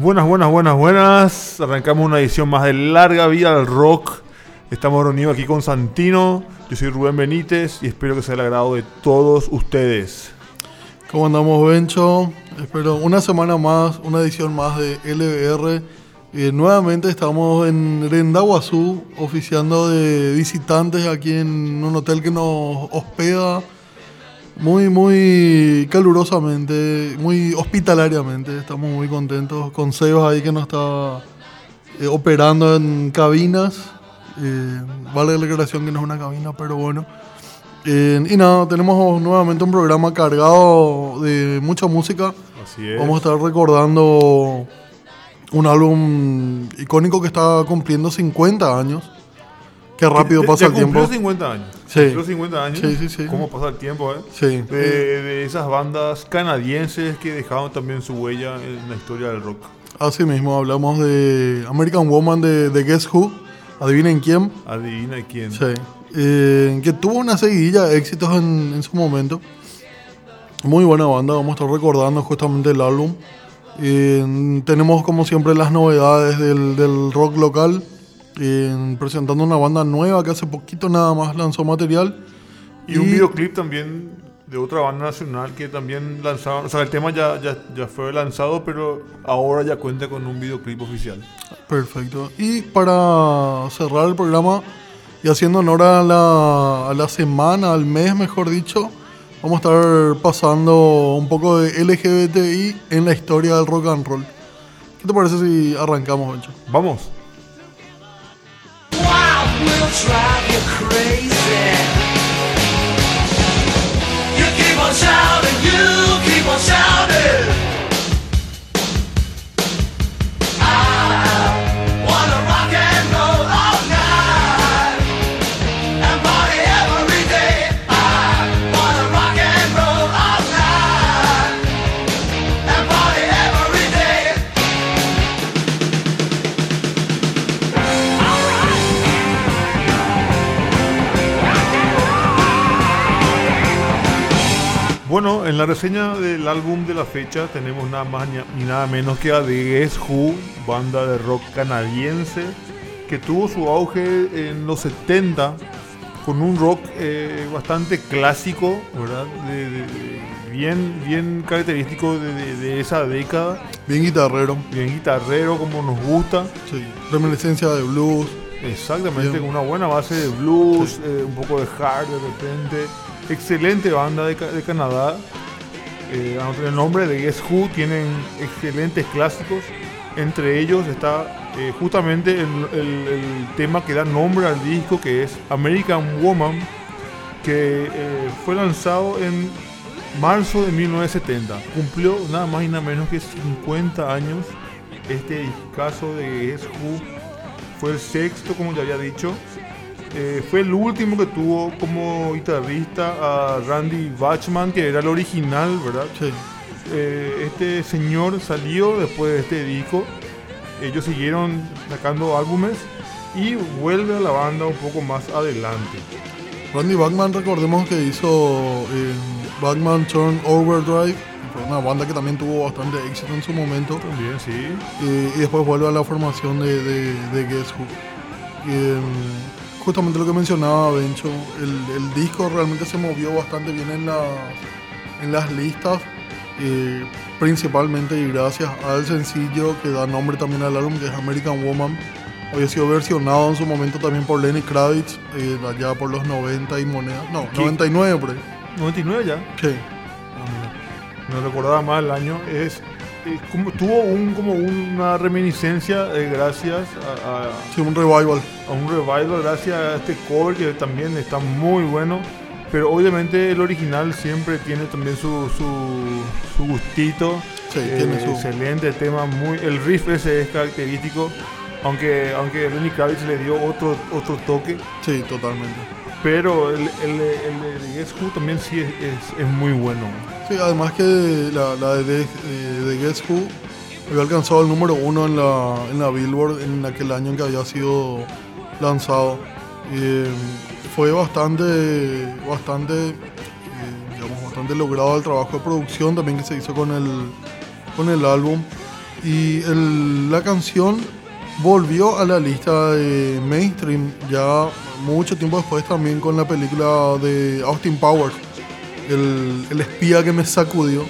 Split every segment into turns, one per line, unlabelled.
Buenas, buenas, buenas, buenas. Arrancamos una edición más de Larga Vida al Rock. Estamos reunidos aquí con Santino. Yo soy Rubén Benítez y espero que sea el agrado de todos ustedes.
¿Cómo andamos, Bencho? Espero una semana más, una edición más de LBR. Eh, nuevamente estamos en Rendaguazú, oficiando de visitantes aquí en un hotel que nos hospeda muy, muy calurosamente, muy hospitalariamente. Estamos muy contentos con Sebas ahí que nos está eh, operando en cabinas. Eh, vale la declaración que no es una cabina, pero bueno. Eh, y nada, tenemos nuevamente un programa cargado de mucha música.
Así es.
Vamos a estar recordando un álbum icónico que está cumpliendo 50 años. Qué rápido pasa
ya
el tiempo.
cumplió 50 años.
Sí.
Cumplió 50 años.
Sí, sí, sí.
¿Cómo pasa el tiempo, eh?
Sí.
De, de esas bandas canadienses que dejaron también su huella en la historia del rock.
Así mismo, hablamos de American Woman de, de Guess Who. Adivinen quién.
Adivina quién.
Sí. Eh, que tuvo una seguidilla de éxitos en, en su momento. Muy buena banda, vamos a estar recordando justamente el álbum. Eh, tenemos como siempre las novedades del, del rock local. Eh, presentando una banda nueva que hace poquito nada más lanzó material.
Y, un videoclip también de otra banda nacional que también lanzaron. O sea, el tema ya, ya, ya fue lanzado, pero ahora ya cuenta con un videoclip oficial.
Perfecto. Y para cerrar el programa y haciendo honor a la, a la semana, al mes mejor dicho, vamos a estar pasando un poco de LGBTI en la historia del rock and roll. ¿Qué te parece si arrancamos, Bencho?
Vamos.
will
try. En la reseña del álbum de la fecha tenemos nada más ni nada menos que a The Guess Who, banda de rock canadiense que tuvo su auge en los 70 con un rock eh, bastante clásico, ¿verdad? De- de- de- bien, bien característico de, esa década,
Bien guitarrero.
bien guitarrero como nos gusta.
Sí. Reminiscencia de blues.
Exactamente,
Bien.
con una buena base de blues, eh, un poco de hard de repente. Excelente banda de Canadá. Eh, el nombre de Guess Who. Tienen excelentes clásicos. Entre ellos está eh, justamente el, tema que da nombre al disco, que es American Woman, que eh, fue lanzado en marzo de 1970. Cumplió nada más y nada menos que 50 años este discazo de Guess Who. Fue el sexto, como ya había dicho. Eh, fue el último que tuvo como guitarrista a Randy Bachman, que era el original, ¿verdad?
Sí.
Eh, este señor salió después de este disco. Ellos siguieron sacando álbumes y vuelve a la banda un poco más adelante.
Randy Bachman, recordemos que hizo eh, Bachman Turn Overdrive. Fue una banda que también tuvo bastante éxito en su momento.
También, sí.
Eh, y después vuelve a la formación de, de, de Guess Who. Eh, justamente lo que mencionaba Bencho, el, el disco realmente se movió bastante bien en, la, en las listas, eh, principalmente y gracias al sencillo que da nombre también al álbum, que es American Woman. Había sido versionado en su momento también por Lenny Kravitz, eh, allá por los 90 y monedas. No,
¿Qué?
99 por ahí.
99 ya.
Sí.
No recordaba más el año. Es, como, tuvo un, como una reminiscencia eh, gracias a, a-
Sí, un revival.
a un revival, gracias a este cover que también está muy bueno. Pero obviamente el original siempre tiene también su, su, su gustito.
Sí,
Eh,
tiene su-
Excelente tema, muy, el riff ese es característico. Aunque, aunque Lenny Kravitz le dio otro, otro toque.
Sí, totalmente.
Pero el, el, el de Guess Who también sí es, es, muy bueno.
Sí, además que la, la de, eh, de Guess Who había alcanzado el número uno en la, en la Billboard en aquel año en que había sido lanzado. Eh, fue bastante, bastante, eh, digamos, bastante logrado el trabajo de producción también que se hizo con el, con el álbum. Y el- la canción volvió a la lista de mainstream ya mucho tiempo después también con la película de Austin Powers, el, el espía que me sacudió.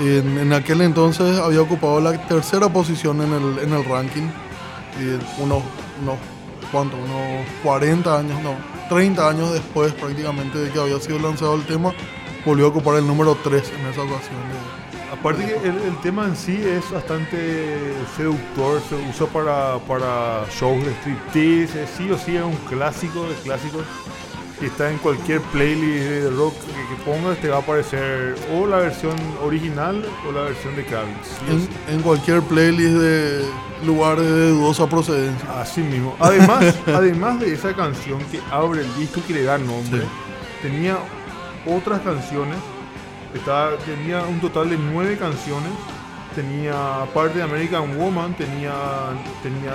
En, en aquel entonces había ocupado la tercera posición en el, en el ranking. Unos, unos, ¿cuánto? Unos 40 años, no, 30 años después prácticamente de que había sido lanzado el tema, volvió a ocupar el número 3 en esa ocasión.
Aparte que el, el tema en sí es bastante seductor, se usa para, para shows de striptease, sí o sí es un clásico de clásicos. Y está en cualquier playlist de rock que, que pongas, te va a aparecer o la versión original o la versión de o sí.
En, en cualquier playlist de lugares de dudosa procedencia.
Así mismo. Además, además de esa canción que abre el disco y que le da nombre,
Sí.
tenía otras canciones. Tenía un total de nueve canciones. Tenía, aparte de American Woman, tenía, tenía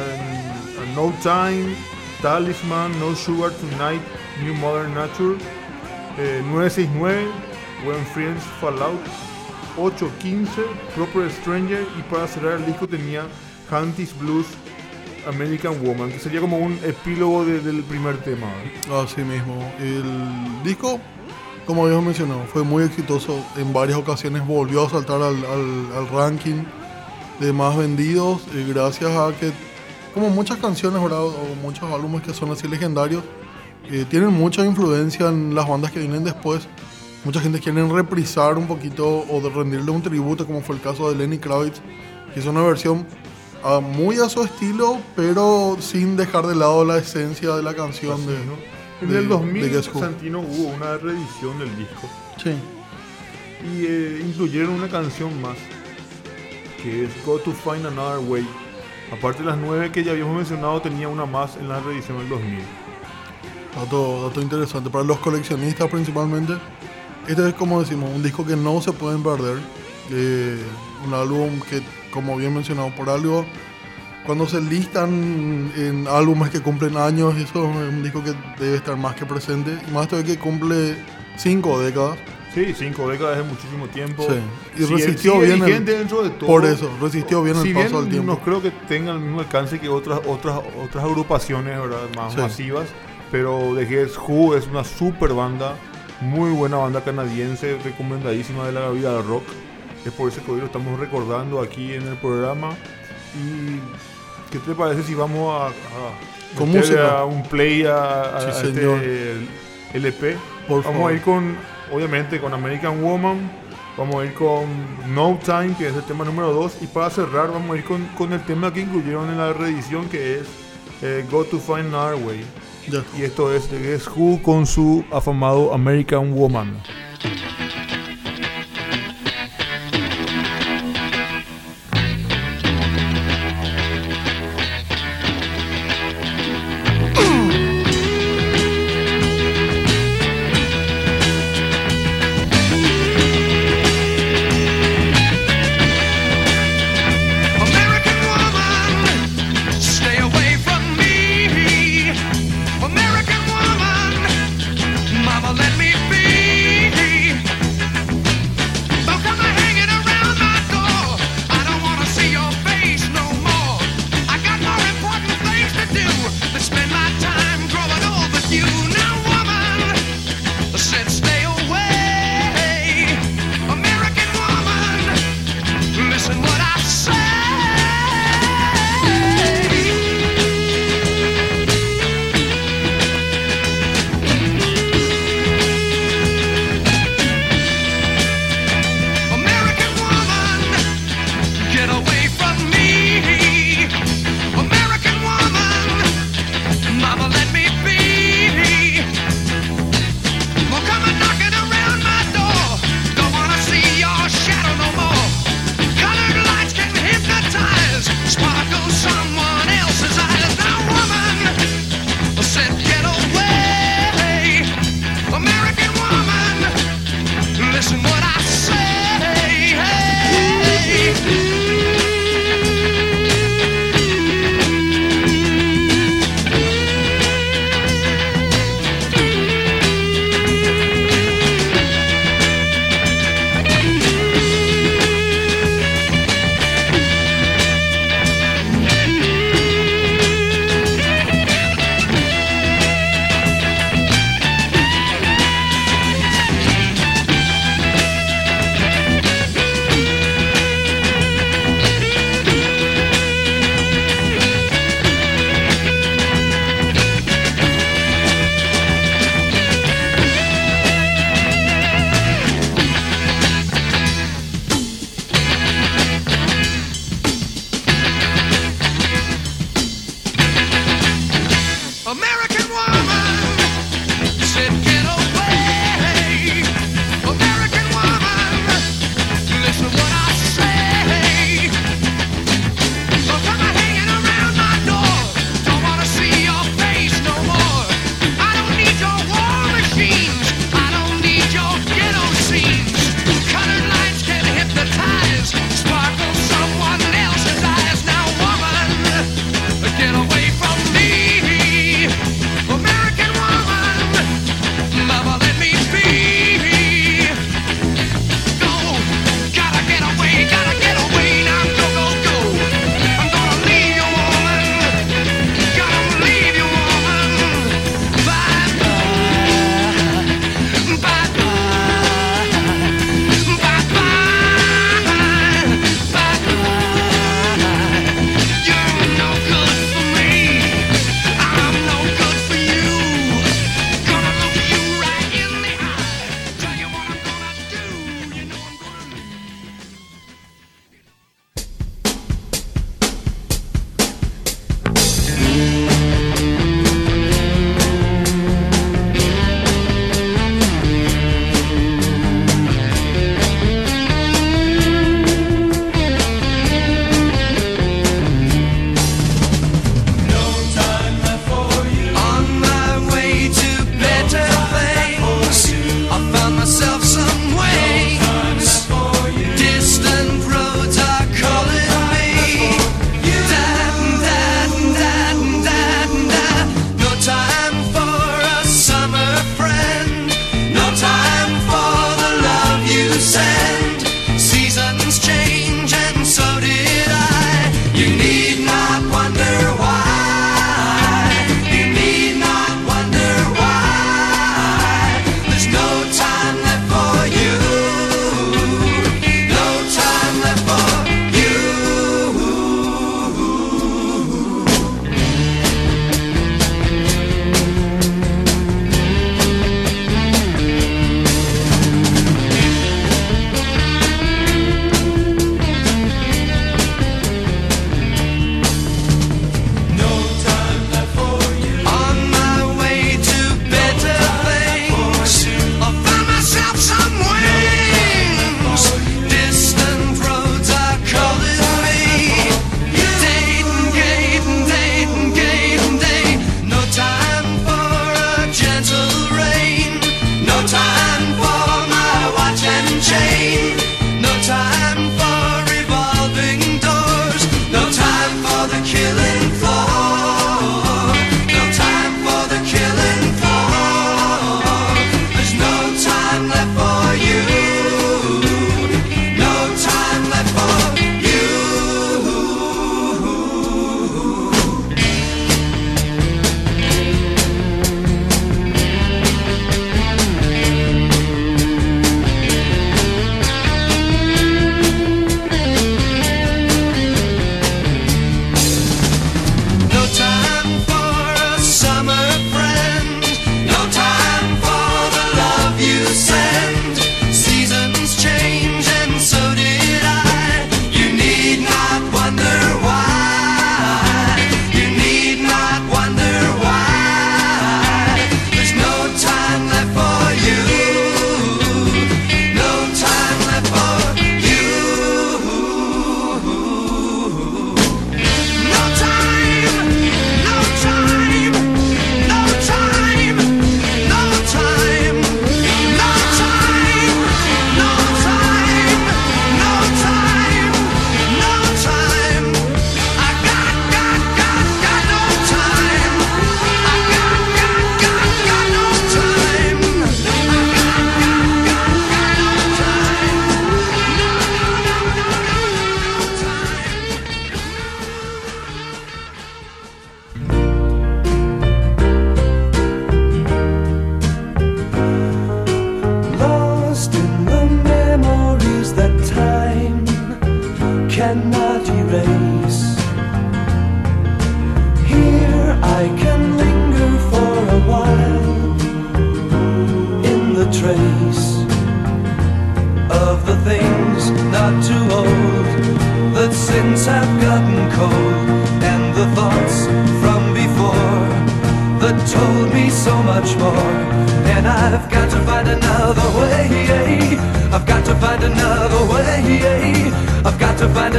No Time, Talisman, No Sugar Tonight, New Modern Nature, eh, 969, When Friends Fall Out, 815, Proper Stranger y para cerrar el disco tenía Hunties Blues American Woman, que sería como un epílogo de- del primer tema.
Así mismo. El disco, como habíamos mencionado, fue muy exitoso. En varias ocasiones volvió a saltar al, al- al ranking de más vendidos eh, gracias a que, como muchas canciones ¿verdad? o muchos álbumes que son así legendarios, eh, tienen mucha influencia en las bandas que vienen después. Mucha gente quiere reprisar un poquito o de rendirle un tributo, como fue el caso de Lenny Kravitz, que hizo una versión ah, muy a su estilo, pero sin dejar de lado la esencia de la canción. de,
¿no? En
de-
el
de
2000,
Guess Who.
Santino hubo una reedición del disco
Sí.
y eh, incluyeron una canción más, que es Go to Find Another Way. Aparte de las nueve que ya habíamos mencionado, tenía una más en la reedición del 2000.
Dato, dato interesante para los coleccionistas principalmente. Este es como decimos, un disco que no se pueden perder. Eh, un álbum que, como bien mencionado por algo, cuando se listan en álbumes que cumplen años, eso es un disco que debe estar más que presente. Y más todavía que cumple cinco décadas.
Sí, cinco décadas es muchísimo tiempo.
Sí. Y
Sigue-
resistió bien el-
dentro de todo.
Por eso, resistió bien el
si
paso
bien
del tiempo.
no creo que tenga el mismo alcance que otras otras otras agrupaciones ¿verdad? más
Sí.
masivas, pero The Guess Who es una super banda, muy buena banda canadiense, recomendadísima de la vida del rock. Es por eso que hoy lo estamos recordando aquí en el programa. ¿Y qué te parece si vamos a, a
Con
meterle
música.
a un play a, a-
Sí,
a
señor.
este LP?
Por
vamos
favor.
a ir con, obviamente, con American Woman. Vamos a ir con No Time, que es el tema número 2. Y para cerrar, vamos a ir con, con el tema que incluyeron en la reedición, que es eh, Go to Find Our Way. Y esto es The Guess Who con su afamado American Woman.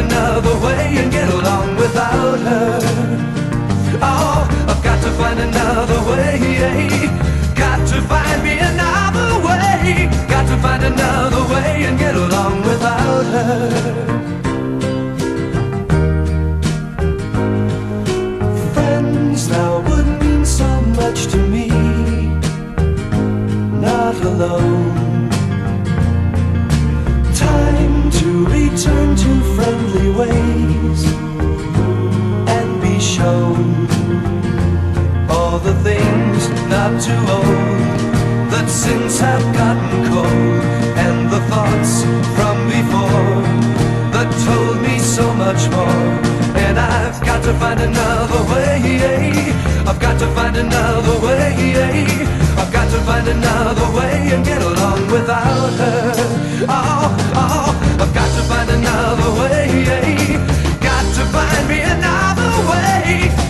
Another way and get along without her. Oh, I've got to find another way. Eh? Got to find me another way. Got to find another way and get along without her. Too old that sins have gotten cold and the thoughts from before that told me so much more. And I've got to find another way I've got to find another way I've got to find another way and get along without her. Oh, oh I've got to find another way got to find me another way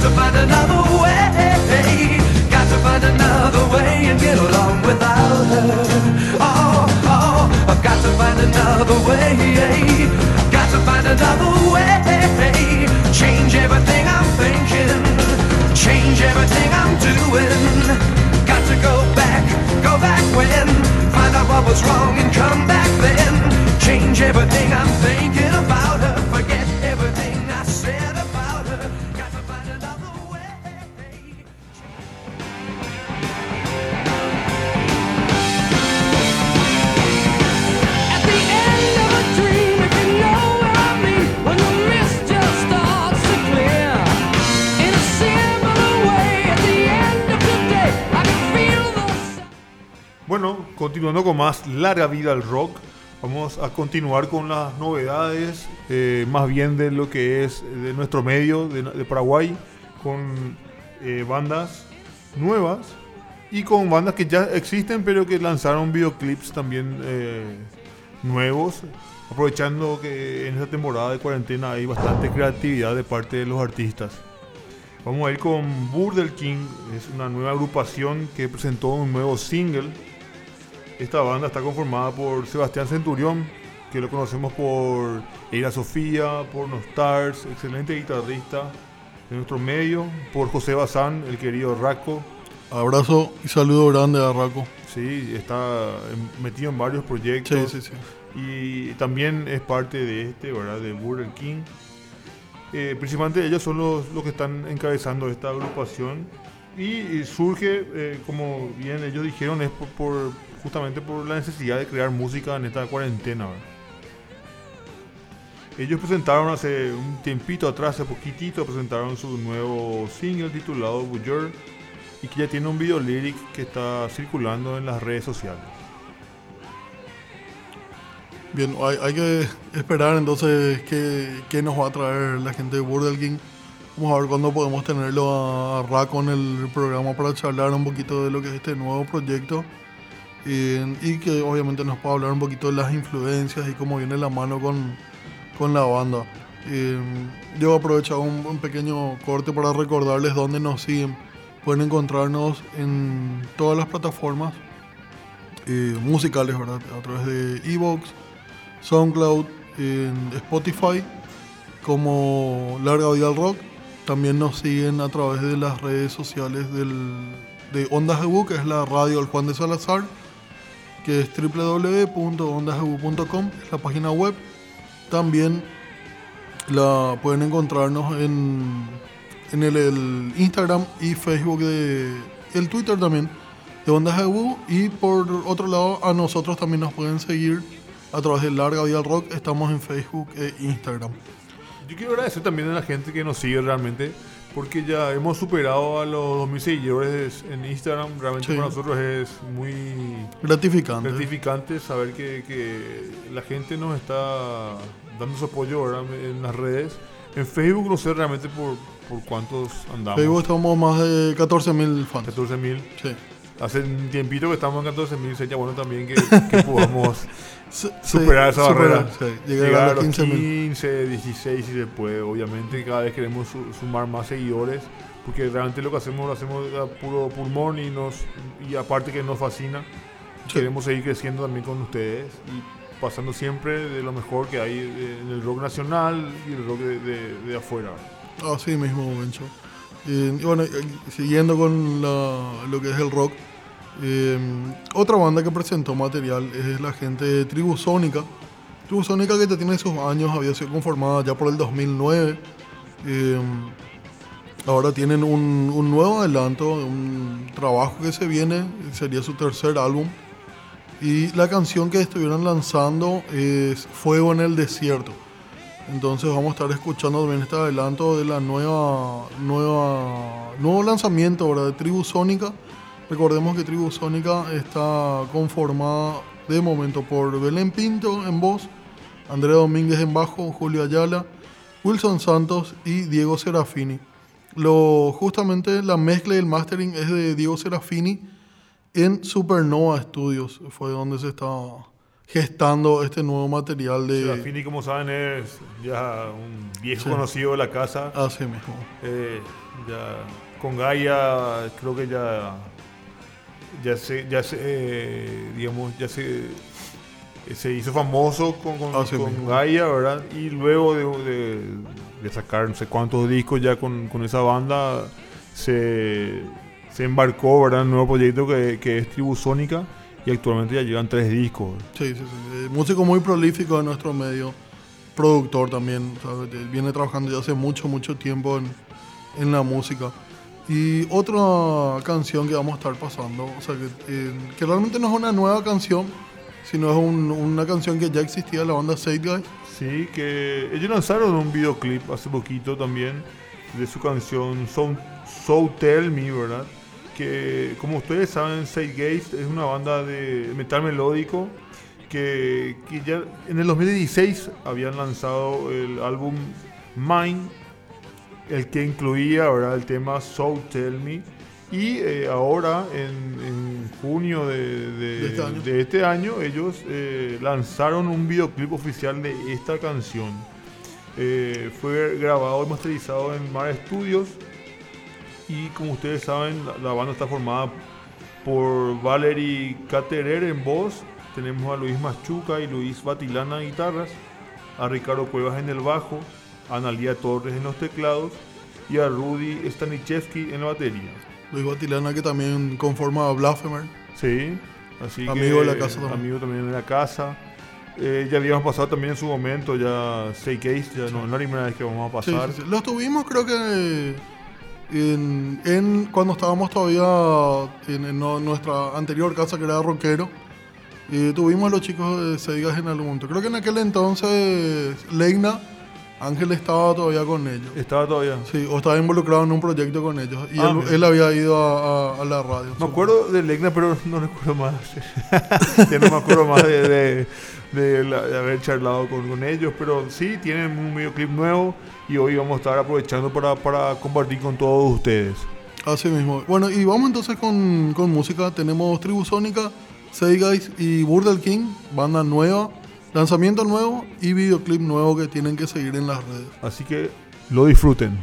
Got to find another way. Got to find another way and get along without her. Oh, oh, I've got to find another way. Got to find another way. Change everything I'm thinking. Change everything I'm doing. Got to go back, go back when. Find out what was wrong and come back then. Change everything I'm thinking
continuando con más larga vida al rock, vamos a continuar con las novedades, eh, más bien de lo que es de nuestro medio, de, Paraguay, con eh, bandas nuevas y con bandas que ya existen pero que lanzaron videoclips también eh, nuevos, aprovechando que en esta temporada de cuarentena hay bastante creatividad de parte de los artistas. Vamos a ir con Burger King, es una nueva agrupación que presentó un nuevo single. Esta banda está conformada por Sebastián Centurión, que lo conocemos por Eira Sofía, por No Stars, excelente guitarrista de nuestro medio, por José Bazán, el querido Raco,
Abrazo y saludo grande a Raco.
Sí, está metido en varios proyectos.
Sí, sí, sí.
Y también es parte de este, ¿verdad? De Burger King. Eh, principalmente ellos son los, los que están encabezando esta agrupación. Y, y surge, eh, como bien ellos dijeron, es por, por- justamente por la necesidad de crear música en esta cuarentena. Ellos presentaron hace un tiempito atrás, hace poquitito, presentaron su nuevo single titulado Bujur y que ya tiene un video lyric que está circulando en las redes sociales.
Bien, hay, que esperar entonces qué nos va a traer la gente de Burger King. Vamos a ver cuándo podemos tenerlo a, a Raco en el programa para charlar un poquito de lo que es este nuevo proyecto. Y que obviamente nos pueda hablar un poquito de las influencias y cómo viene la mano con, con la banda. Eh, yo voy a aprovechar un, pequeño corte para recordarles dónde nos siguen. Pueden encontrarnos en todas las plataformas eh, musicales, ¿verdad? A través de Evox, SoundCloud, Spotify, como Larga Vida al Rock. También nos siguen a través de las redes sociales del, de Ondas Jebu, que es la radio del Juan de Salazar, que es www.ondasjebu.com, es la página web. También la pueden encontrarnos en, en el, Instagram y Facebook de el Twitter también de Ondas y por otro lado a nosotros también nos pueden seguir a través de Larga Vida Rock. Estamos en Facebook e Instagram.
Yo quiero agradecer también a la gente que nos sigue realmente, porque ya hemos superado a los 2.000 seguidores en Instagram. Realmente
Sí.
para nosotros es muy
gratificante
gratificante saber que, que la gente nos está dando su apoyo ¿verdad? en las redes. En Facebook no sé realmente por, por cuántos andamos.
Facebook estamos más de 14.000 fans
14.000.
sí.
Hace un tiempito que estamos en 14.000, sería bueno también que, que podamos
Se-
superar esa
superar,
barrera.
sí, llegar, a los 15.000
15, 16 si se puede. Obviamente cada vez queremos su- sumar más seguidores porque realmente lo que hacemos lo hacemos a puro pulmón y nos y aparte que nos fascina.
Sí.
Queremos seguir creciendo también con ustedes y pasando siempre de lo mejor que hay en el rock nacional y el rock de, de- de afuera.
Así mismo, Bencho. Eh, y bueno, eh, siguiendo con la- lo que es el rock, eh, otra banda que presentó material es la gente de Tribu Sónica. Tribu Sónica que ya tiene sus años, había sido conformada ya por el 2009. Eh, ahora tienen un, un nuevo adelanto, un trabajo que se viene, sería su tercer álbum. Y la canción que estuvieron lanzando es Fuego en el Desierto. Entonces vamos a estar escuchando también este adelanto de la nueva, nueva nuevo lanzamiento ¿verdad? de Tribu Sónica. Recordemos que Tribu Sónica está conformada de momento por Belén Pinto en voz, Andrea Domínguez en bajo, Julio Ayala, Wilson Santos y Diego Serafini. Lo, justamente la mezcla y el mastering es de Diego Serafini en Supernova Studios. Fue donde se está gestando este nuevo material de...
Serafini, como saben, es ya un viejo
Sí.
conocido de la casa.
Así mismo.
Eh, ya con Gaia creo que ya ya se ya se eh, digamos ya se se hizo famoso con, con,
mismo.
Gaia, ¿verdad? Y luego de, de- de sacar no sé cuántos discos ya con, con esa banda, se, se embarcó, ¿verdad? En un nuevo proyecto que, que es Tribu Sónica y actualmente ya llevan tres discos.
Sí, sí, sí. Eh, músico muy prolífico de nuestro medio, productor también, ¿sabes? Eh, viene trabajando ya hace mucho, mucho tiempo en, en la música. Y otra canción que vamos a estar pasando, o sea, que, eh, que realmente no es una nueva canción, sino es un- una canción que ya existía la banda Sade Guys.
Sí, que ellos lanzaron un videoclip hace poquito también de su canción So, Tell Me, ¿verdad? Que como ustedes saben, Side Gates es una banda de metal melódico que, que ya en el 2016 habían lanzado el álbum Mine, el que incluía ¿verdad? el tema So Tell Me
Y eh, ahora, en, en junio de, de-
De este año.
de este año, ellos eh, lanzaron un videoclip oficial de esta canción. Eh, fue grabado y masterizado en Mar Studios. Y como ustedes saben, la, la banda está formada por Valerie Caterer en voz. Tenemos a Luis Machuca y Luis Batilana en guitarras. A Ricardo Cuevas en el bajo. A Analia Torres en los teclados. Y a Rudy Stanichevsky en la batería.
Luis Batilana que también conforma Blasphemer.
Sí, así
Amigo
que,
de la casa también.
Amigo también de la casa. Eh, ya habíamos pasado también en su momento, ya 6 case, ya no, no es la primera vez que vamos a pasar.
sí, sí. Los tuvimos creo que en, en- cuando estábamos todavía en, nuestra anterior casa que era rockero. Y tuvimos a los chicos de Seigas en algún momento. Creo que en aquel entonces Leina, Ángel estaba todavía con ellos.
Estaba todavía.
Sí, o estaba involucrado en un proyecto con ellos. Y
Ah,
él, él había ido a, a- a la radio.
Me acuerdo de Legna, pero no recuerdo más. ya no me acuerdo más de, de- de la- de haber charlado con, con ellos. Pero sí, tienen un videoclip nuevo y hoy vamos a estar aprovechando para, para compartir con todos ustedes.
Así mismo. Bueno, y vamos entonces con, con música. Tenemos Tribu Sónica, Say Guys y Burdel King, banda nueva, lanzamiento nuevo y videoclip nuevo que tienen que seguir en las redes.
Así que lo disfruten.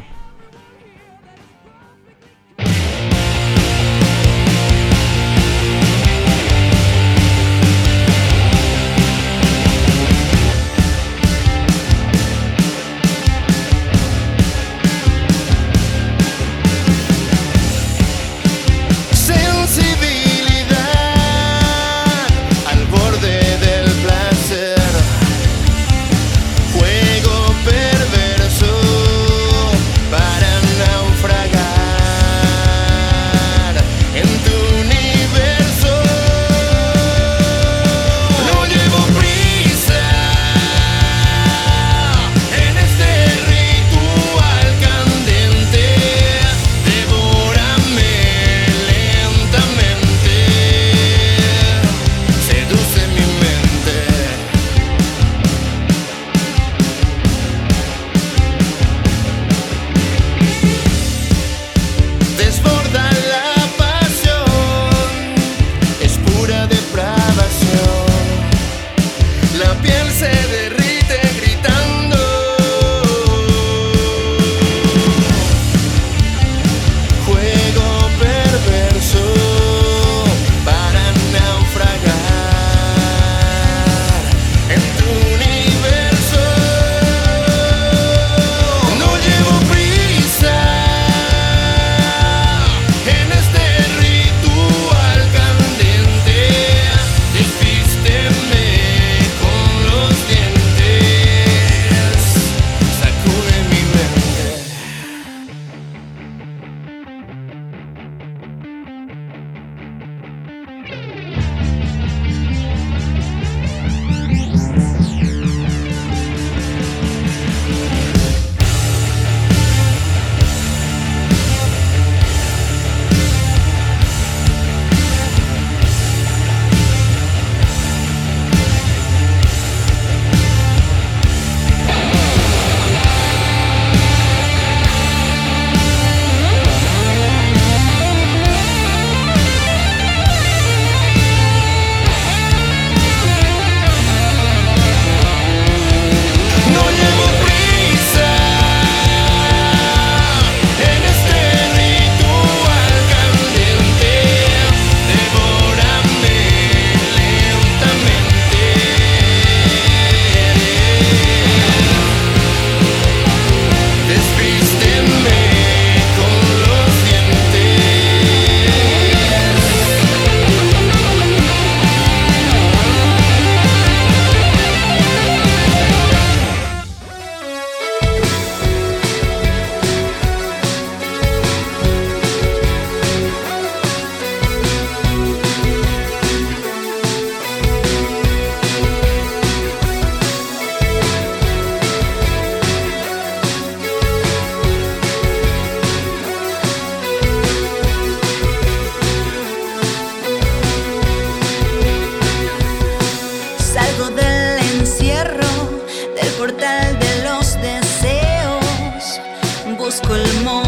crepúsculo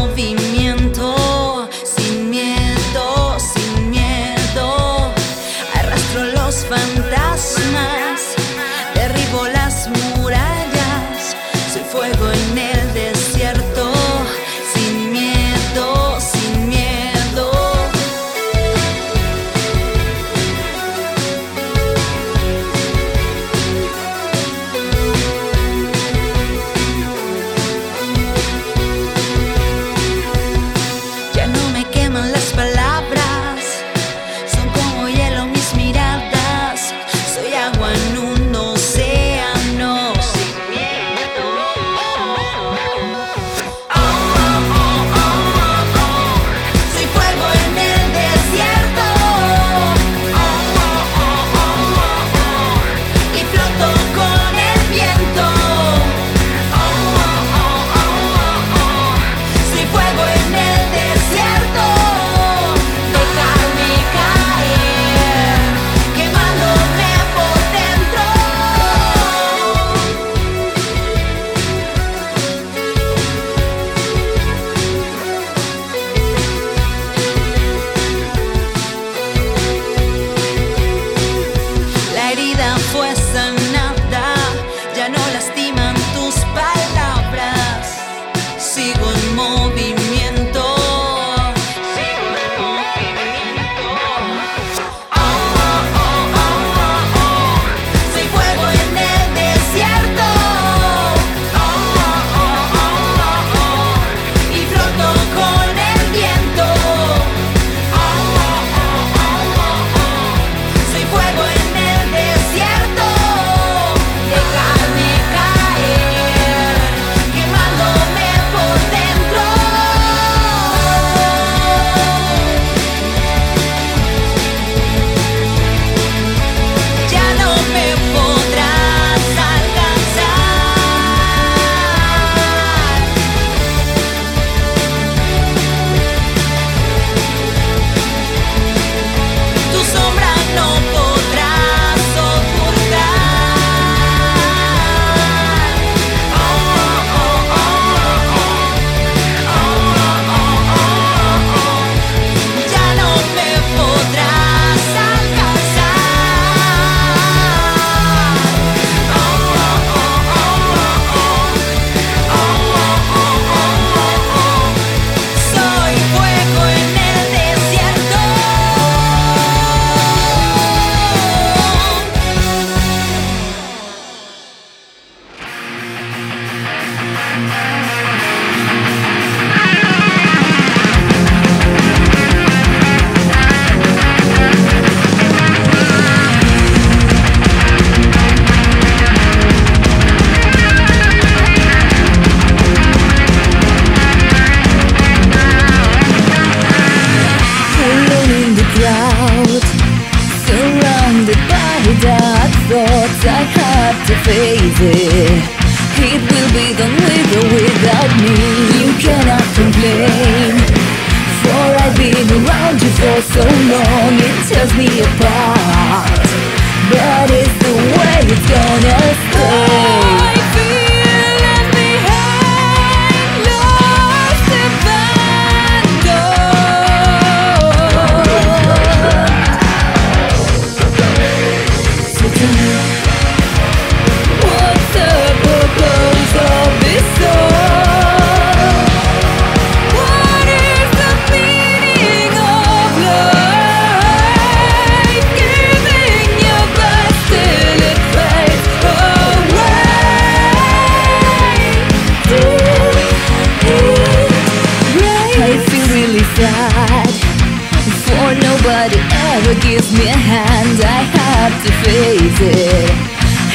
it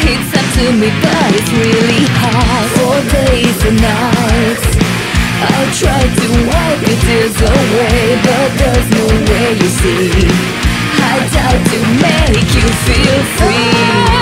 It's up to me but it's really hard. For days and nights. I try to wipe your tears away But there's no way you see. I doubt to make you feel free.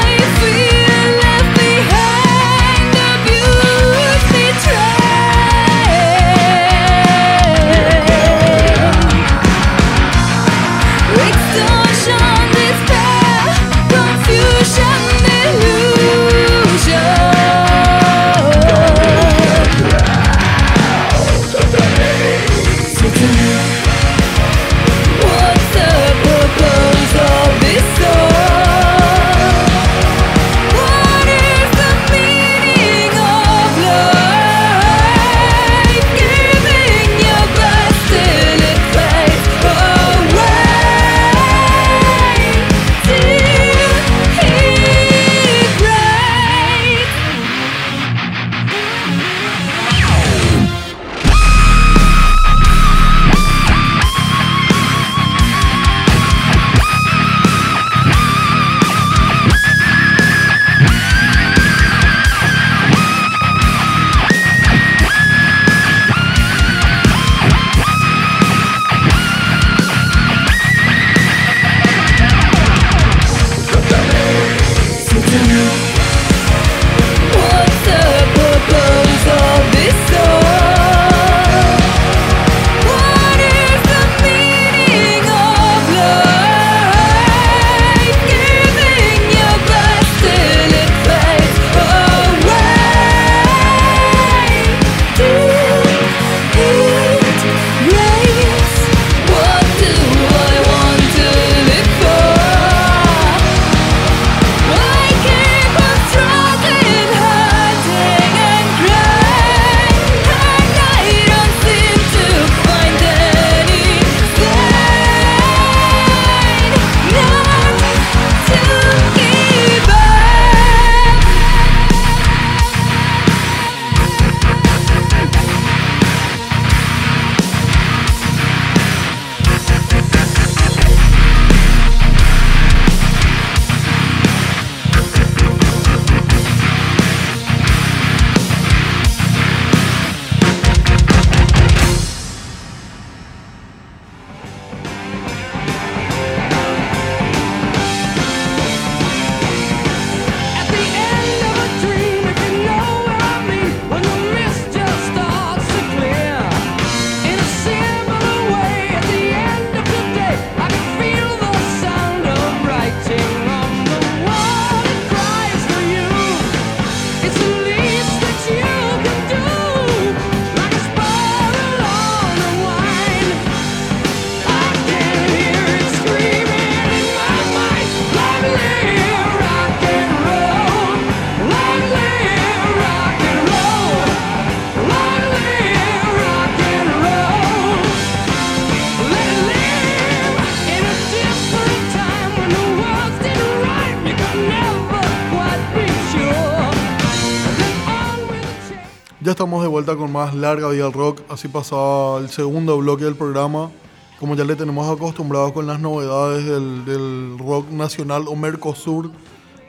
Larga vida al rock. Así pasaba el segundo bloque del programa. Como ya le tenemos acostumbrados con las novedades del, del rock nacional o Mercosur,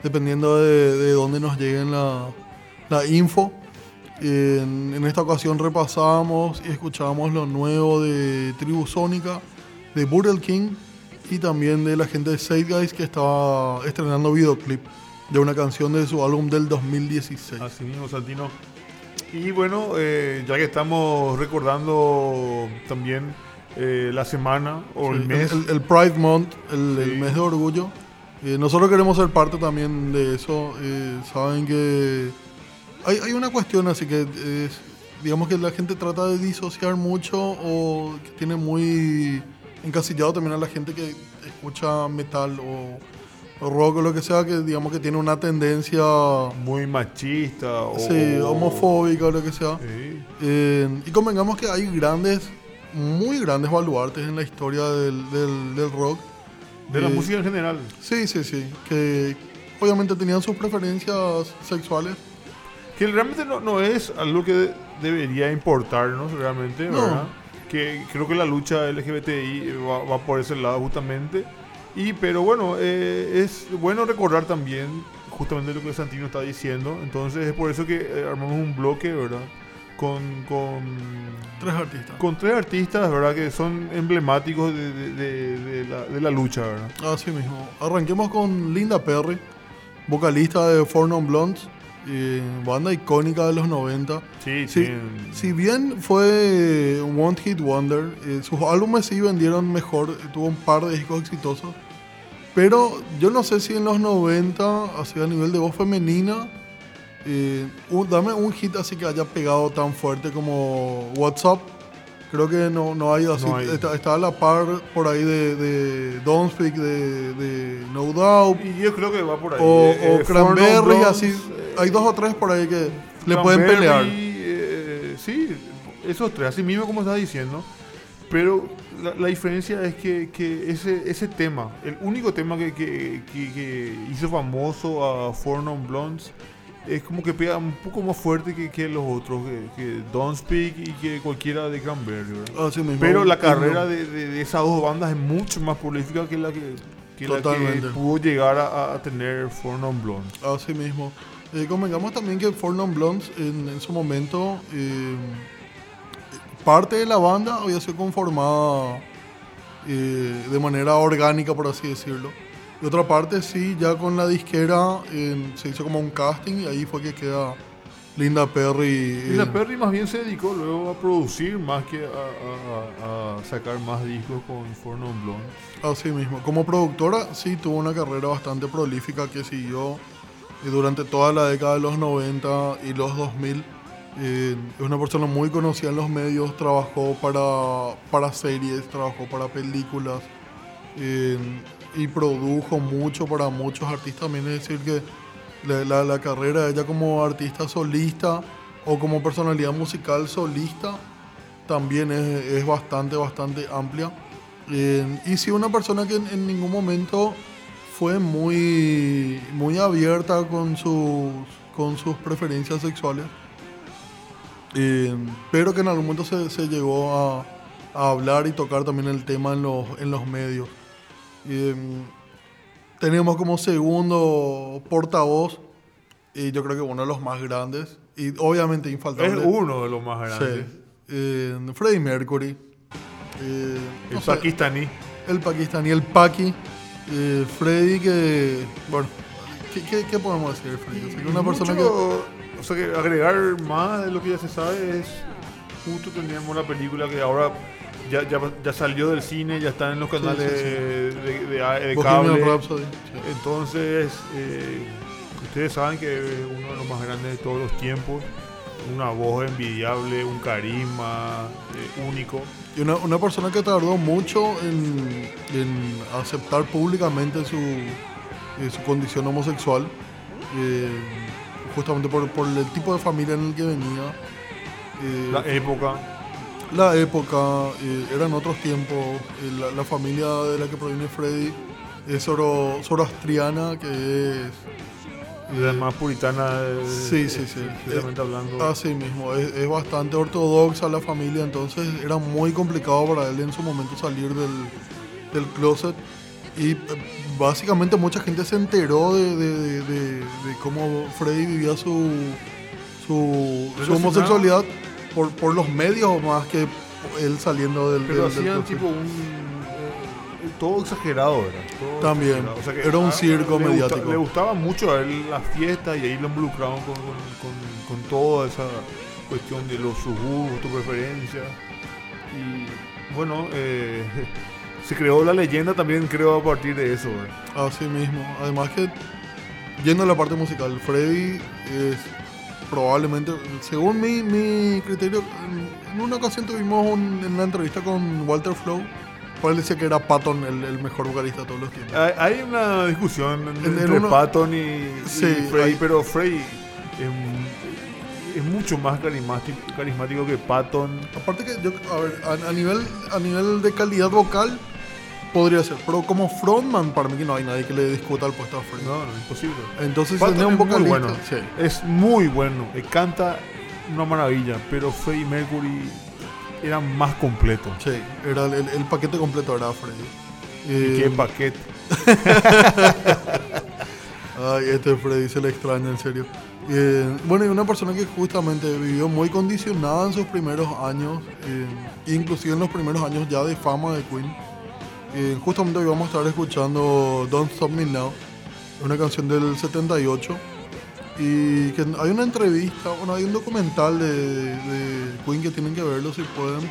dependiendo de, de dónde nos lleguen la, la info. En, en esta ocasión repasamos y escuchábamos lo nuevo de Tribu Sónica, de Burrell King y también de la gente de Side Guys que estaba estrenando videoclip de una canción de su álbum del 2016.
Así mismo, Santino. Y bueno, eh, ya que estamos recordando también eh, la semana o el
Sí,
mes,
el, el Pride Month, el, el
Sí.
mes de orgullo. Eh, nosotros queremos ser parte también de eso. Eh, saben que hay, hay una cuestión así que es, digamos que la gente trata de disociar mucho o que tiene muy encasillado también a la gente que escucha metal o rock o lo que sea, que digamos que tiene una tendencia
muy machista o
sí, homofóbica o lo que sea.
Sí.
Eh, y convengamos que hay grandes, muy grandes baluartes en la historia del, del- del rock.
de la
Eh,
música en general.
Sí, sí, sí. Que obviamente tenían sus preferencias sexuales.
Que realmente no, no es algo que debería importarnos realmente,
No.
¿verdad? Que creo que la lucha LGBTI va, va por ese lado justamente. Y pero bueno, eh, es bueno recordar también justamente lo que Santino está diciendo. Entonces es por eso que eh, armamos un bloque, ¿verdad? Con, con,
Tres artistas.
con tres artistas, ¿verdad? Que son emblemáticos de, de- de- de la, de la lucha, ¿verdad?
Así mismo. Arranquemos con Linda Perry, vocalista de Four Non Blondes, eh, banda icónica de los 90.
Sí,
Sí, si bien fue One Hit Wonder, eh, sus álbumes sí vendieron mejor, tuvo un par de discos exitosos. Pero yo no sé si en los 90, así a nivel de voz femenina, eh, un- dame un hit así que haya pegado tan fuerte como WhatsApp. Creo que no, no hay así.
No hay.
Está, está a la par por ahí de, de Don't Speak, de, de No Doubt,
Y yo creo que va por ahí.
o,
Eh,
o
eh, Blondes,
así.
eh,
Hay dos o tres por ahí que le pueden
Cranberry,
pelear.
eh, sí, esos tres, así mismo como estás diciendo. Pero la, la diferencia es que, que ese, ese tema, el único tema que, que- que- que hizo famoso a Four Non Blondes, es como que pega un poco más fuerte que, que los otros, que, que Don't Speak y que cualquiera de Cranberry.
mismo.
Pero la carrera de, de- de esas dos bandas es mucho más prolífica que la que, que, la pudo llegar a, a tener Four Non Blondes.
Así mismo. Eh, convengamos también que Four Non Blondes en, en su momento, eh, parte de la banda había sido conformada eh, de manera orgánica, por así decirlo. Y otra parte sí, ya con la disquera eh, se hizo como un casting y ahí fue que queda Linda Perry. Eh,
Perry más bien se dedicó luego a producir más que a, a- a sacar más discos con Four Non Blondes.
Así mismo. Como productora, sí tuvo una carrera bastante prolífica que siguió eh, durante toda la década de los 90 y los 2000. Eh, es una persona muy conocida en los medios, trabajó para, para series, trabajó para películas eh, y produjo mucho para muchos artistas. También es decir que la, la- carrera de ella como artista solista o como personalidad musical solista también es, es bastante, bastante amplia. Eh, y sí, una persona que en, en ningún momento fue muy, muy abierta con sus, con sus preferencias sexuales, Eh, pero que en algún momento se, se llegó a, a hablar y tocar también el tema en los, en los medios. Eh, tenemos como segundo portavoz, y yo creo que uno de los más grandes, y obviamente infaltable.
Es uno de los más
Sí.
grandes.
Eh, Freddie Mercury. Eh,
El
no sé,
pakistaní.
el pakistaní, el Paki. Eh, Freddy que... Bueno, ¿qué, qué, qué podemos decir de Freddy? O sea, que una persona que...
O sea, que agregar más de lo que ya se sabe es. Justo teníamos la película que ahora ya, ya, ya salió del cine, ya está en los canales
sí, sí.
de, de- de cable. Entonces, eh, ustedes saben que es uno de los más grandes de todos los tiempos. Una voz envidiable, un carisma eh, único.
Y una, una persona que tardó mucho en, en aceptar públicamente su, eh, su condición homosexual, justamente por, por el tipo de familia en el que venía. Eh,
La época.
la época, eh, eran otros tiempos. eh, la, la familia de la que proviene Freddy es zoro- zoroastriana, que es
La más puritana, eh,
Sí, sí, sí.
especialmente hablando.
Así mismo, es, es bastante ortodoxa la familia, entonces era muy complicado para él en su momento salir del, del closet. Y eh, básicamente mucha gente se enteró de, de- de- de- de cómo Freddy vivía su, su, homosexualidad por, por los medios más que él saliendo del,
Pero
del- del
hacían
closet.
tipo un. eh, todo exagerado era. todo
También.
exagerado. O sea que
Era un circo
le gusta-
mediático.
le gustaba mucho a él la fiesta y ahí lo involucraban con, con, con- con toda esa cuestión de los sus gustos, preferencias. Y bueno, eh, se creó la leyenda también, creo, a partir de eso. ¿verdad?
Así mismo. Además que, yendo a la parte musical, Freddy es probablemente, según mi, mi criterio, en, una ocasión tuvimos un- en una entrevista con Walter Flow, cual decía que era Patton el, el mejor vocalista de todos los tiempos.
Hay, una discusión
En-
entre
en uno-
Patton y, y
Sí,
Frey,
hay-
pero Frey es, es mucho más carismático, carismático que Patton.
Aparte que yo, a ver, a, a nivel, a nivel de calidad vocal, podría ser, pero como frontman, para mí que no hay nadie que le discuta el puesto a Freddy.
No, no, imposible.
Entonces,
Patton
un
es muy bueno.
sí.
Es muy bueno. eh, Canta una maravilla, pero Freddie Mercury era más completo.
Sí, era el, el- el paquete completo era Freddy. Eh,
Qué paquete.
Ay, este Freddy se le extraña, en serio. Eh, bueno, y una persona que justamente vivió muy condicionada en sus primeros años, eh, inclusive en los primeros años ya de fama de Queen. Eh, justamente hoy vamos a estar escuchando Don't Stop Me Now, una canción del 78. Y que hay una entrevista, bueno, hay un documental de, Queen que tienen que verlo si pueden.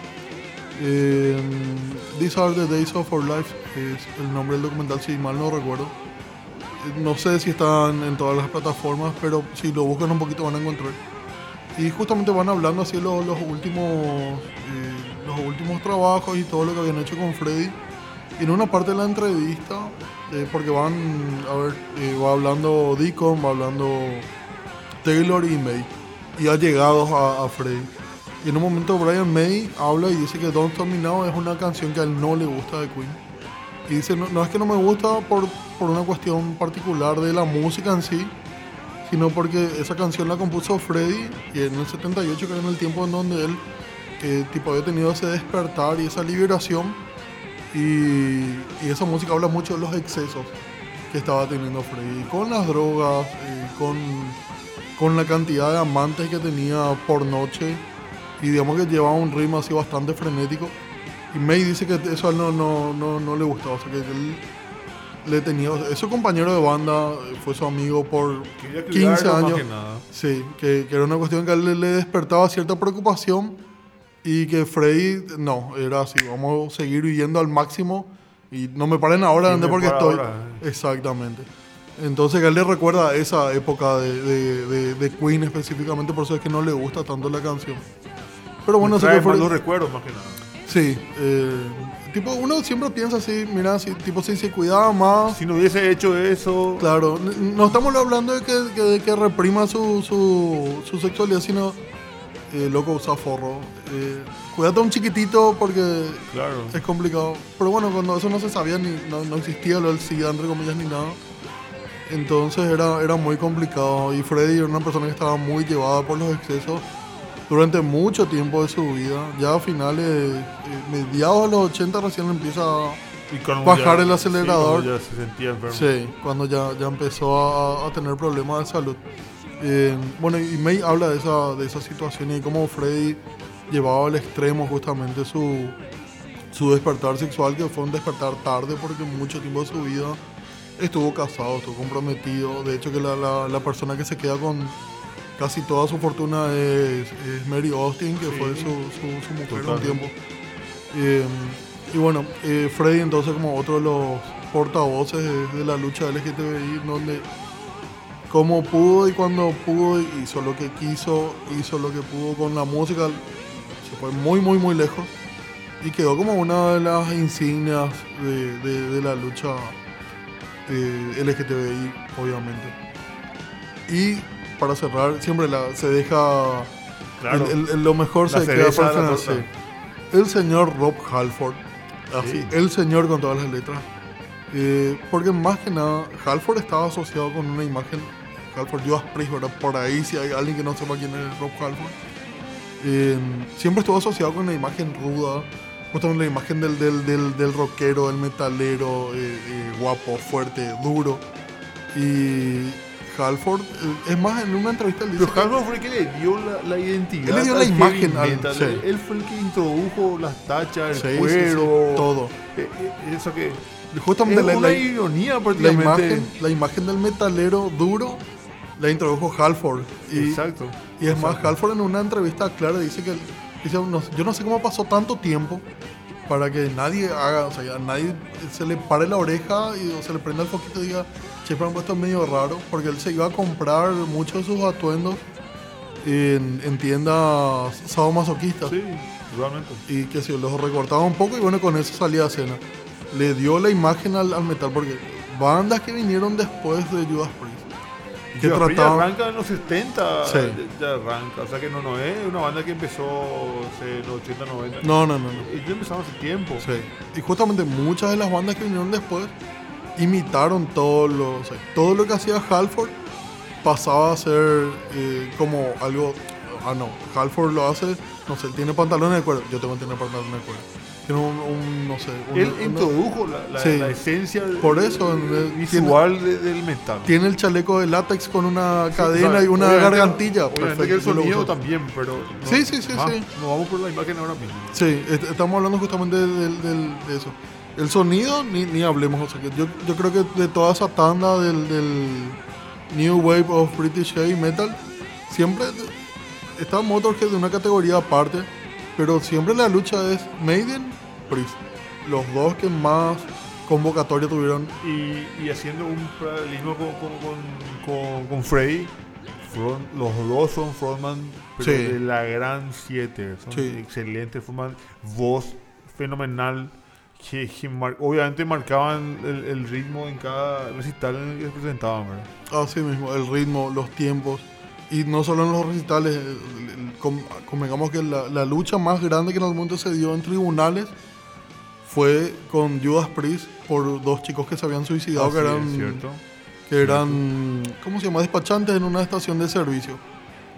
Eh, These Are the Days of Our Life es el nombre del documental, si mal no recuerdo. No sé si están en todas las plataformas, pero si lo buscan un poquito van a encontrar. Y justamente van hablando así los últimos eh, los últimos trabajos y todo lo que habían hecho con Freddy. En una parte de la entrevista, eh, porque van, a ver, eh, va hablando Deacon, va hablando Taylor y May. Y allegados a, a Freddy. Y en un momento Brian May habla y dice que Don't Stop Me Now es una canción que a él no le gusta de Queen. Y dice, no, no es que no me gusta por, por una cuestión particular de la música en sí, sino porque esa canción la compuso Freddy y en el 78, que era en el tiempo en donde él eh, tipo, había tenido ese despertar y esa liberación. Y, y esa música habla mucho de los excesos que estaba teniendo Freddy, con las drogas, eh, con, con la cantidad de amantes que tenía por noche. Y digamos que llevaba un ritmo así bastante frenético. Y May dice que eso a él no, no, no, no le gustaba, o sea que él le tenía, o sea, es su compañero de banda, fue su amigo por
Quería
15
cuidarlo más
años.
que nada.
Sí, que, que era una cuestión que a él le despertaba cierta preocupación y que Freddy, no, era así, vamos a seguir viviendo al máximo y no me paren ahora,
me
porque estoy...
ahora.
Exactamente. Entonces que él le recuerda esa época de, de- de- de Queen específicamente, por eso es que no le gusta tanto la canción. Pero bueno, sé que fue...
malos recuerdos más que nada.
Sí, eh, tipo, uno siempre piensa así, mira, si, tipo, si se cuidaba más,
Si no hubiese hecho eso,
claro, no estamos hablando de que, que- que reprima su, su, su sexualidad, sino, eh, loco, usa forro. Eh, cuídate a un chiquitito porque
claro.
es complicado. Pero bueno, cuando eso no se sabía, ni, no, no existía lo del SIDA, entre comillas, ni nada. Entonces era, era muy complicado. Y Freddy era una persona que estaba muy llevada por los excesos durante mucho tiempo de su vida. Ya a finales, eh, mediados de los 80 recién empieza a... Bajar
ya-
el acelerador.
sí, cuando ya se sentía enfermo.
Sí, cuando ya, ya empezó a, a tener problemas de salud. Eh, bueno, y May habla de esa, de esa situación y cómo Freddy llevaba al extremo justamente su, su despertar sexual, que fue un despertar tarde porque mucho tiempo de su vida estuvo casado, estuvo comprometido. De hecho, que la, la- la persona que se queda con casi toda su fortuna es, es Mary Austin, que
Sí.
fue su, su, su mujer un
Totalmente.
tiempo. Eh, y bueno, eh, Freddy entonces como otro de los portavoces de, de la lucha LGTBI, donde como pudo y cuando pudo hizo lo que quiso, hizo lo que pudo con la música, se fue muy muy muy lejos y quedó como una de las insignias de, de- de la lucha eh, LGTBI, obviamente. Y para cerrar, siempre la, se deja
Claro.
el- el- lo mejor se queda para el sí. El señor Rob Halford, así,
Sí.
el señor con todas las letras. Eh, porque más que nada, Halford estaba asociado con una imagen Halford, Judas Priest, ¿verdad? Por ahí, si hay alguien que no sepa quién es Rob Halford. Eh, siempre estuvo asociado con la imagen ruda, justamente la imagen del, del, del, del rockero, del metalero, eh, eh, guapo, fuerte, duro. Y Halford, eh, es más, en una entrevista él dice
Pero Halford fue el que le dio la, la identidad.
Él le dio la imagen al- sí.
Él, fue el que introdujo las tachas, el
sí,
cuero,
sí, todo.
Eso que.
justamente
es
la,
una
la-
ironía
la imagen, la imagen del metalero duro la introdujo Halford. Y,
Exacto.
Y es más, Halford en una entrevista clara dice que dice, "No- yo no sé cómo pasó tanto tiempo para que nadie haga, o sea, a nadie se le pare la oreja y o se le prenda el foquito y diga, che, pero esto es medio raro, porque él se iba a comprar muchos de sus atuendos en, en tiendas sadomasoquistas
Sí, realmente.
y que se los recortaba un poco y bueno, con eso salía a cena. Le dio la imagen al, al metal porque bandas que vinieron después de Judas Priest que trataban
arranca en los 70,
Sí.
ya, ya arranca. O sea que no, no es una banda que empezó en los 80, 90.
no, no, no, no.
Ellos empezaron hace tiempo.
Sí. Y justamente muchas de las bandas que vinieron después imitaron todo lo, o sea, todo lo que hacía Halford pasaba a ser eh, como algo. Ah, no, Halford lo hace, no sé, él tiene pantalones de cuero. Yo tengo que tener pantalones de cuero. Tiene un, un, no sé. un-
Él
una-
introdujo la, la-
Sí.
la esencia
Por eso,
visual de- del metal.
Tiene el chaleco de látex con una cadena
o sea,
y una
obviamente-
gargantilla.
Obviamente
Perfecto,
que el sonido también, pero. no-
Sí, sí, sí,
ah,
sí.
Nos vamos por la imagen ahora mismo.
Sí, est- estamos hablando justamente de eso. El sonido, ni, ni hablemos. O sea, que yo, yo creo que de toda esa tanda del, del New Wave of British Heavy Metal, siempre está Motorhead de una categoría aparte, pero siempre la lucha es Maiden, Priest. Los dos que más convocatoria tuvieron.
Y, y haciendo un paralelismo con, con, con, con, Freddy, front- los dos son frontman pero
Sí.
de la gran 7. Son
Sí.
excelentes frontman, voz fenomenal. Que, que mar- obviamente marcaban el, el ritmo en cada recital en el que se presentaban. ¿verdad?
Así mismo, el ritmo, los tiempos. Y no solo en los recitales, com- convengamos que la, la lucha más grande que en el mundo se dio en tribunales fue con Judas Priest por dos chicos que se habían suicidado, que eran,
¿cierto?
que eran, ¿cómo se llama? Despachantes en una estación de servicio.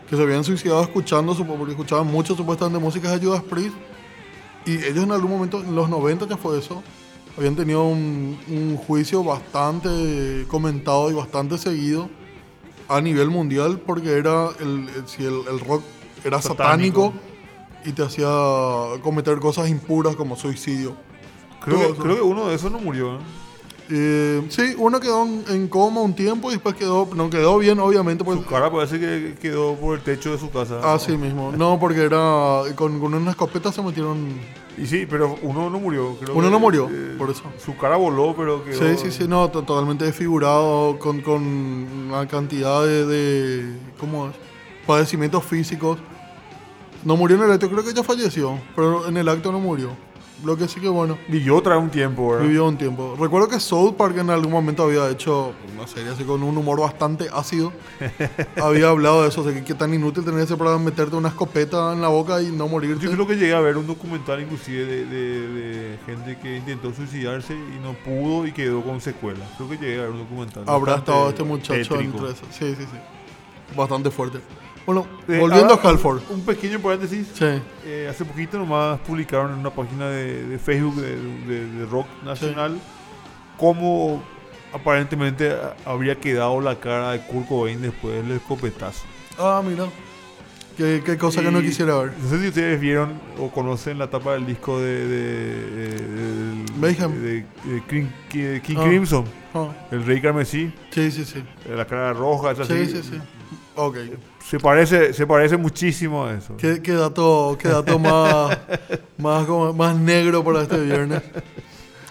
Que se habían suicidado escuchando, porque escuchaban mucho supuestamente música de Judas Priest. Y ellos en algún momento, en los 90 ya fue eso, habían tenido un, un juicio bastante comentado y bastante seguido a nivel mundial porque era el, el- si el, el rock era
Satánico.
satánico. y te hacía cometer cosas impuras como suicidio.
Creo,
Todo
que, creo que uno de esos no murió. ¿eh?
Eh, sí, uno quedó en, en coma un tiempo y después quedó, no quedó bien obviamente pues,
Su cara parece que quedó por el techo de su casa.
así mismo. No, porque era con, con una escopeta se metieron.
Y sí, pero uno no murió. Creo
Uno
que,
no murió,
eh,
por eso.
Su cara voló, pero quedó.
Sí, sí, sí, no, to- totalmente desfigurado, con, con una cantidad de, de ¿cómo es? Padecimientos físicos. No murió en el acto, creo que ya falleció, pero en el acto no murió. Lo que sí que bueno,
Vivió tras un tiempo, ¿verdad?
vivió un tiempo. Recuerdo que South Park en algún momento había hecho una serie así con un humor bastante ácido. había hablado de eso, de que qué tan inútil tener ese para meterte una escopeta en la boca y no morirte.
Yo creo que llegué a ver un documental inclusive de, de- de gente que intentó suicidarse y no pudo y quedó con secuelas. Creo que llegué a ver un documental.
Habrá estado este muchacho entre esos. Sí, sí, sí. Bastante fuerte. Bueno,
Eh,
volviendo
ahora,
a Halford.
Un pequeño paréntesis.
Sí.
Eh, hace poquito nomás publicaron en una página de, de Facebook de, de- de Rock Nacional cómo aparentemente habría quedado la cara de Kurt Cobain después del escopetazo.
Ah, mira. Qué, qué cosa que no
Y
quisiera ver.
No sé si ustedes vieron o conocen la tapa del disco de, de, King, King-
Ah.
Crimson,
Ah,
el Rey Carmesí,
sí, sí, sí.
la cara roja, es así.
Sí, sí, sí. Ok.
Se parece, se parece muchísimo a eso.
Qué, qué dato, qué dato más, más, como- más negro para este viernes.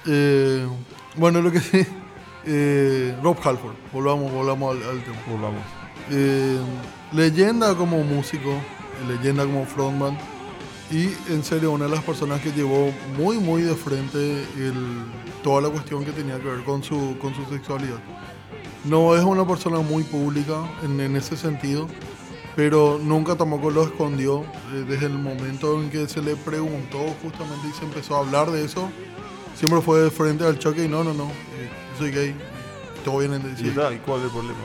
Eh, bueno, lo que sí. eh, Rob Halford. Volvamos, volvamos al, al tema.
Volvamos.
Eh, leyenda como músico, leyenda como frontman y en serio una de las personas que llevó muy muy de frente el- toda la cuestión que tenía que ver con su, con su sexualidad. No es una persona muy pública en, en ese sentido, pero nunca tampoco lo escondió eh, desde el momento en que se le preguntó justamente y se empezó a hablar de eso. Siempre fue de frente al choque y no, no, no, eh, soy gay, todo bien en
¿Y,
sí.
está? ¿Y cuál es el problema?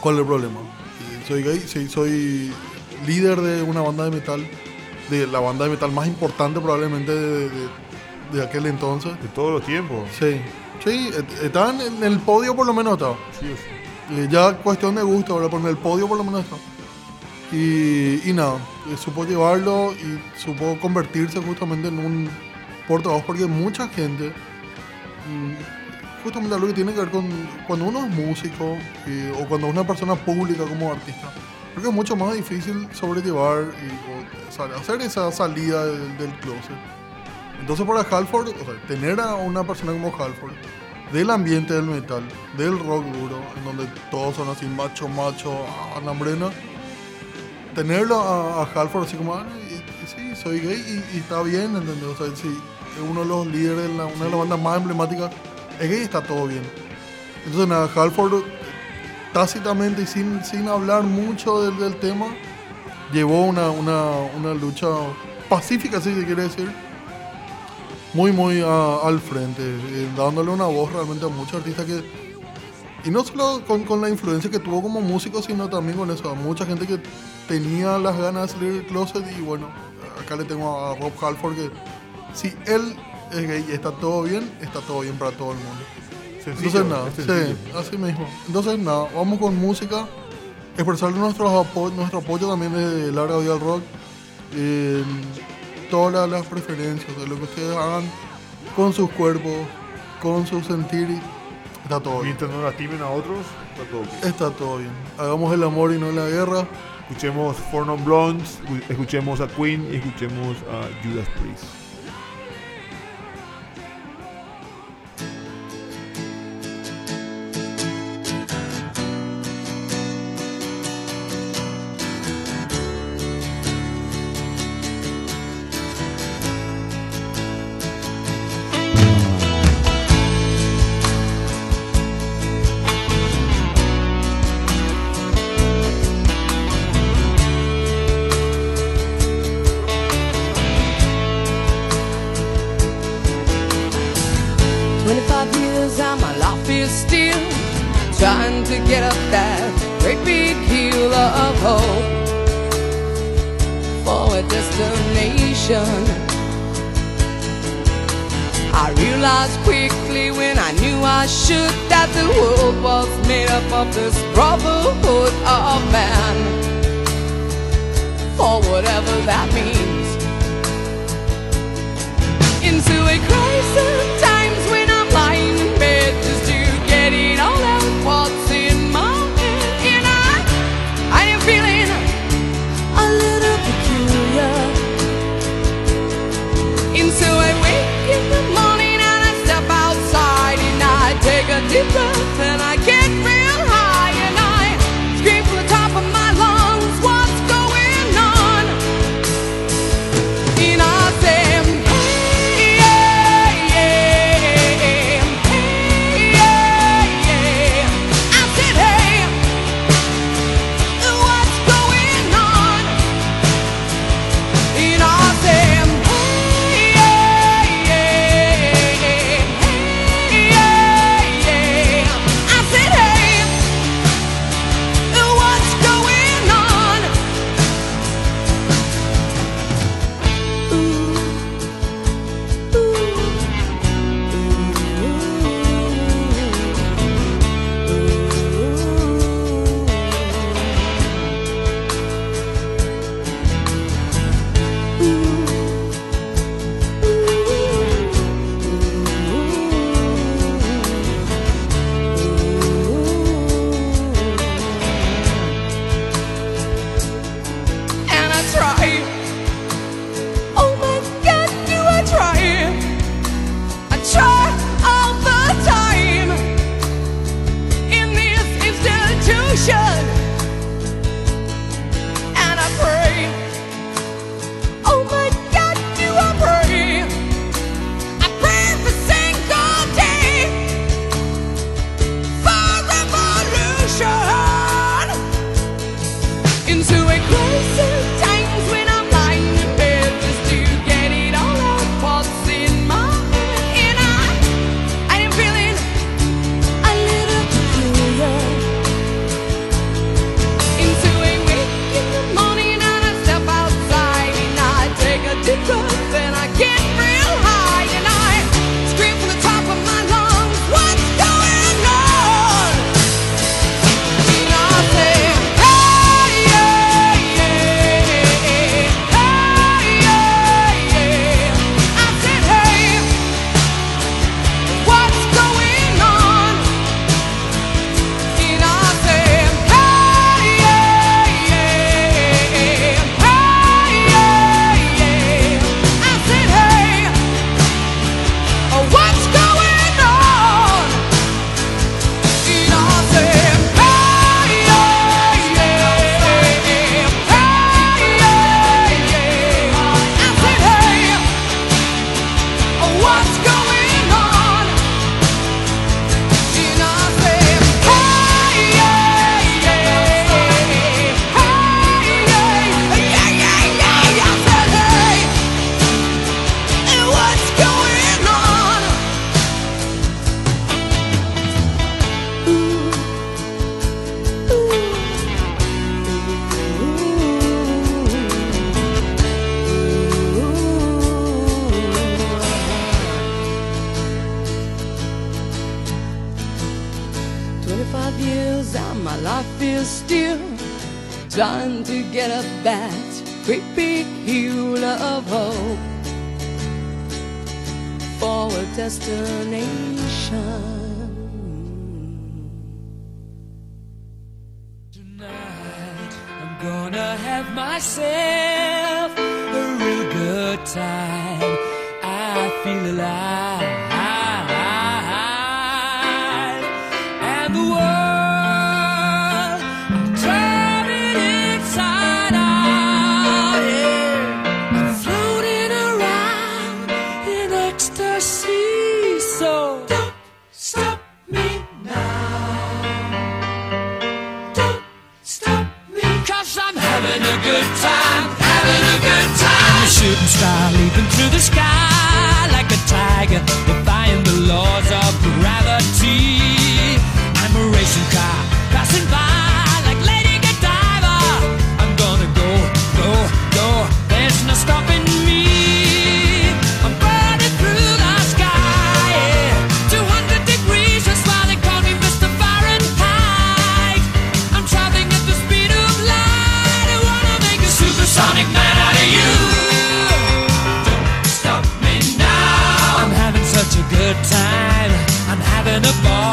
¿Cuál es el problema? Eh, Soy gay, sí, soy líder de una banda de metal, de la banda de metal más importante probablemente de, de- de aquel entonces.
De todos los tiempos.
Sí, sí, estaban en el podio por lo menos estaba.
Sí sí.
Eh, ya cuestión de gusto, ahora por en el podio por lo menos. Y, y nada, eh, supo llevarlo y supo convertirse justamente en un portavoz porque mucha gente, mm, justamente algo que tiene que ver con cuando uno es músico eh, o cuando una persona pública como artista, creo que es mucho más difícil sobrellevar y o, hacer esa salida del, del closet. Entonces para Halford, o sea, tener a una persona como Halford, del ambiente del metal, del rock duro, en donde todos son así macho, macho, a Nambrena, tenerlo a, a Halford así como, ah, y- y sí, soy gay y, y está bien, ¿entendés? O sea, sí, es uno de los líderes, de la- una de las bandas más emblemáticas, es gay y está todo bien. Entonces nada, Halford tácitamente y sin, sin hablar mucho del, del tema, llevó una, una, una lucha pacífica, si se quiere decir, muy, muy a- al frente, eh, dándole una voz realmente a muchos artistas que, y no solo con, con la influencia que tuvo como músico, sino también con eso, a mucha gente que tenía las ganas de salir del closet y bueno, acá le tengo a Rob Halford que si él es gay y está todo bien, está todo bien para todo el mundo.
Sencillo,
Entonces nada,
sencillo.
sí, así mismo. Entonces nada, vamos con música, expresarle nuestro, apo- nuestro apoyo también de Larga Vida al Rock, eh, todas las, preferencias, de lo que ustedes hagan con sus cuerpos, con su sentir, está todo bien.
Mientras no lastimen a otros, está todo bien.
Está todo bien. Hagamos el amor y no la guerra.
Escuchemos Four Non Blondes, escuchemos a Queen y escuchemos a Judas Priest.
and a
bar.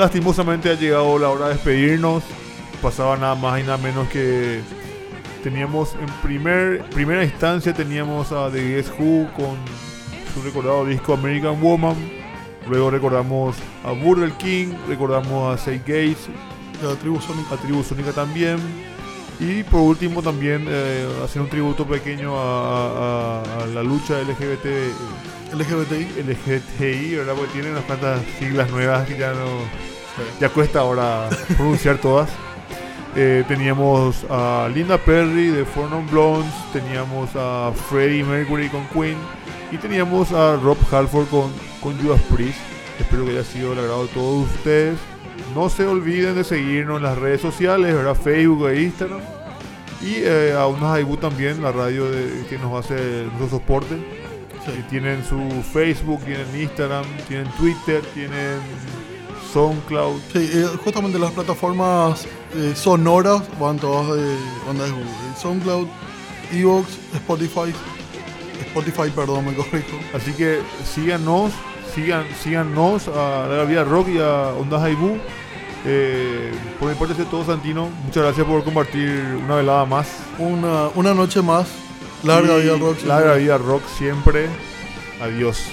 Lastimosamente ha llegado la hora de despedirnos. Pasaba nada más y nada menos que teníamos en primer, primera instancia teníamos a The Guess Who con su recordado disco American Woman. Luego recordamos a Burger King, recordamos a Say Gates,
La tribu Sónica.
a Tribu Sónica también. Y por último también eh, hacer un tributo pequeño a, a- a la lucha LGBT,
LGBTI.
LGTI, ¿verdad? Porque tienen unas cuantas siglas nuevas que ya no... Ya cuesta ahora pronunciar todas. Eh, teníamos a Linda Perry de Four Non Blondes, teníamos a Freddie Mercury con Queen y teníamos a Rob Halford con, con Judas Priest. Espero que haya sido el agrado de todos ustedes. No se olviden de seguirnos en las redes sociales, ¿verdad? Facebook e Instagram. Y eh, a unos Aibu también, la radio de- que nos hace nuestro soporte. Tienen su Facebook, tienen Instagram, tienen Twitter, tienen SoundCloud.
Sí, eh, justamente las plataformas eh, sonoras van todas de Onda de Google. SoundCloud, Evox, Spotify. Spotify, perdón, me corrijo.
Así que síganos, sigan, síganos a la Vida Rock y a Ondas Aibú. Eh, por mi parte, es todo Santino. Muchas gracias por compartir una velada más.
Una, una noche más. Larga vida al rock.
Larga vida rock siempre. Adiós.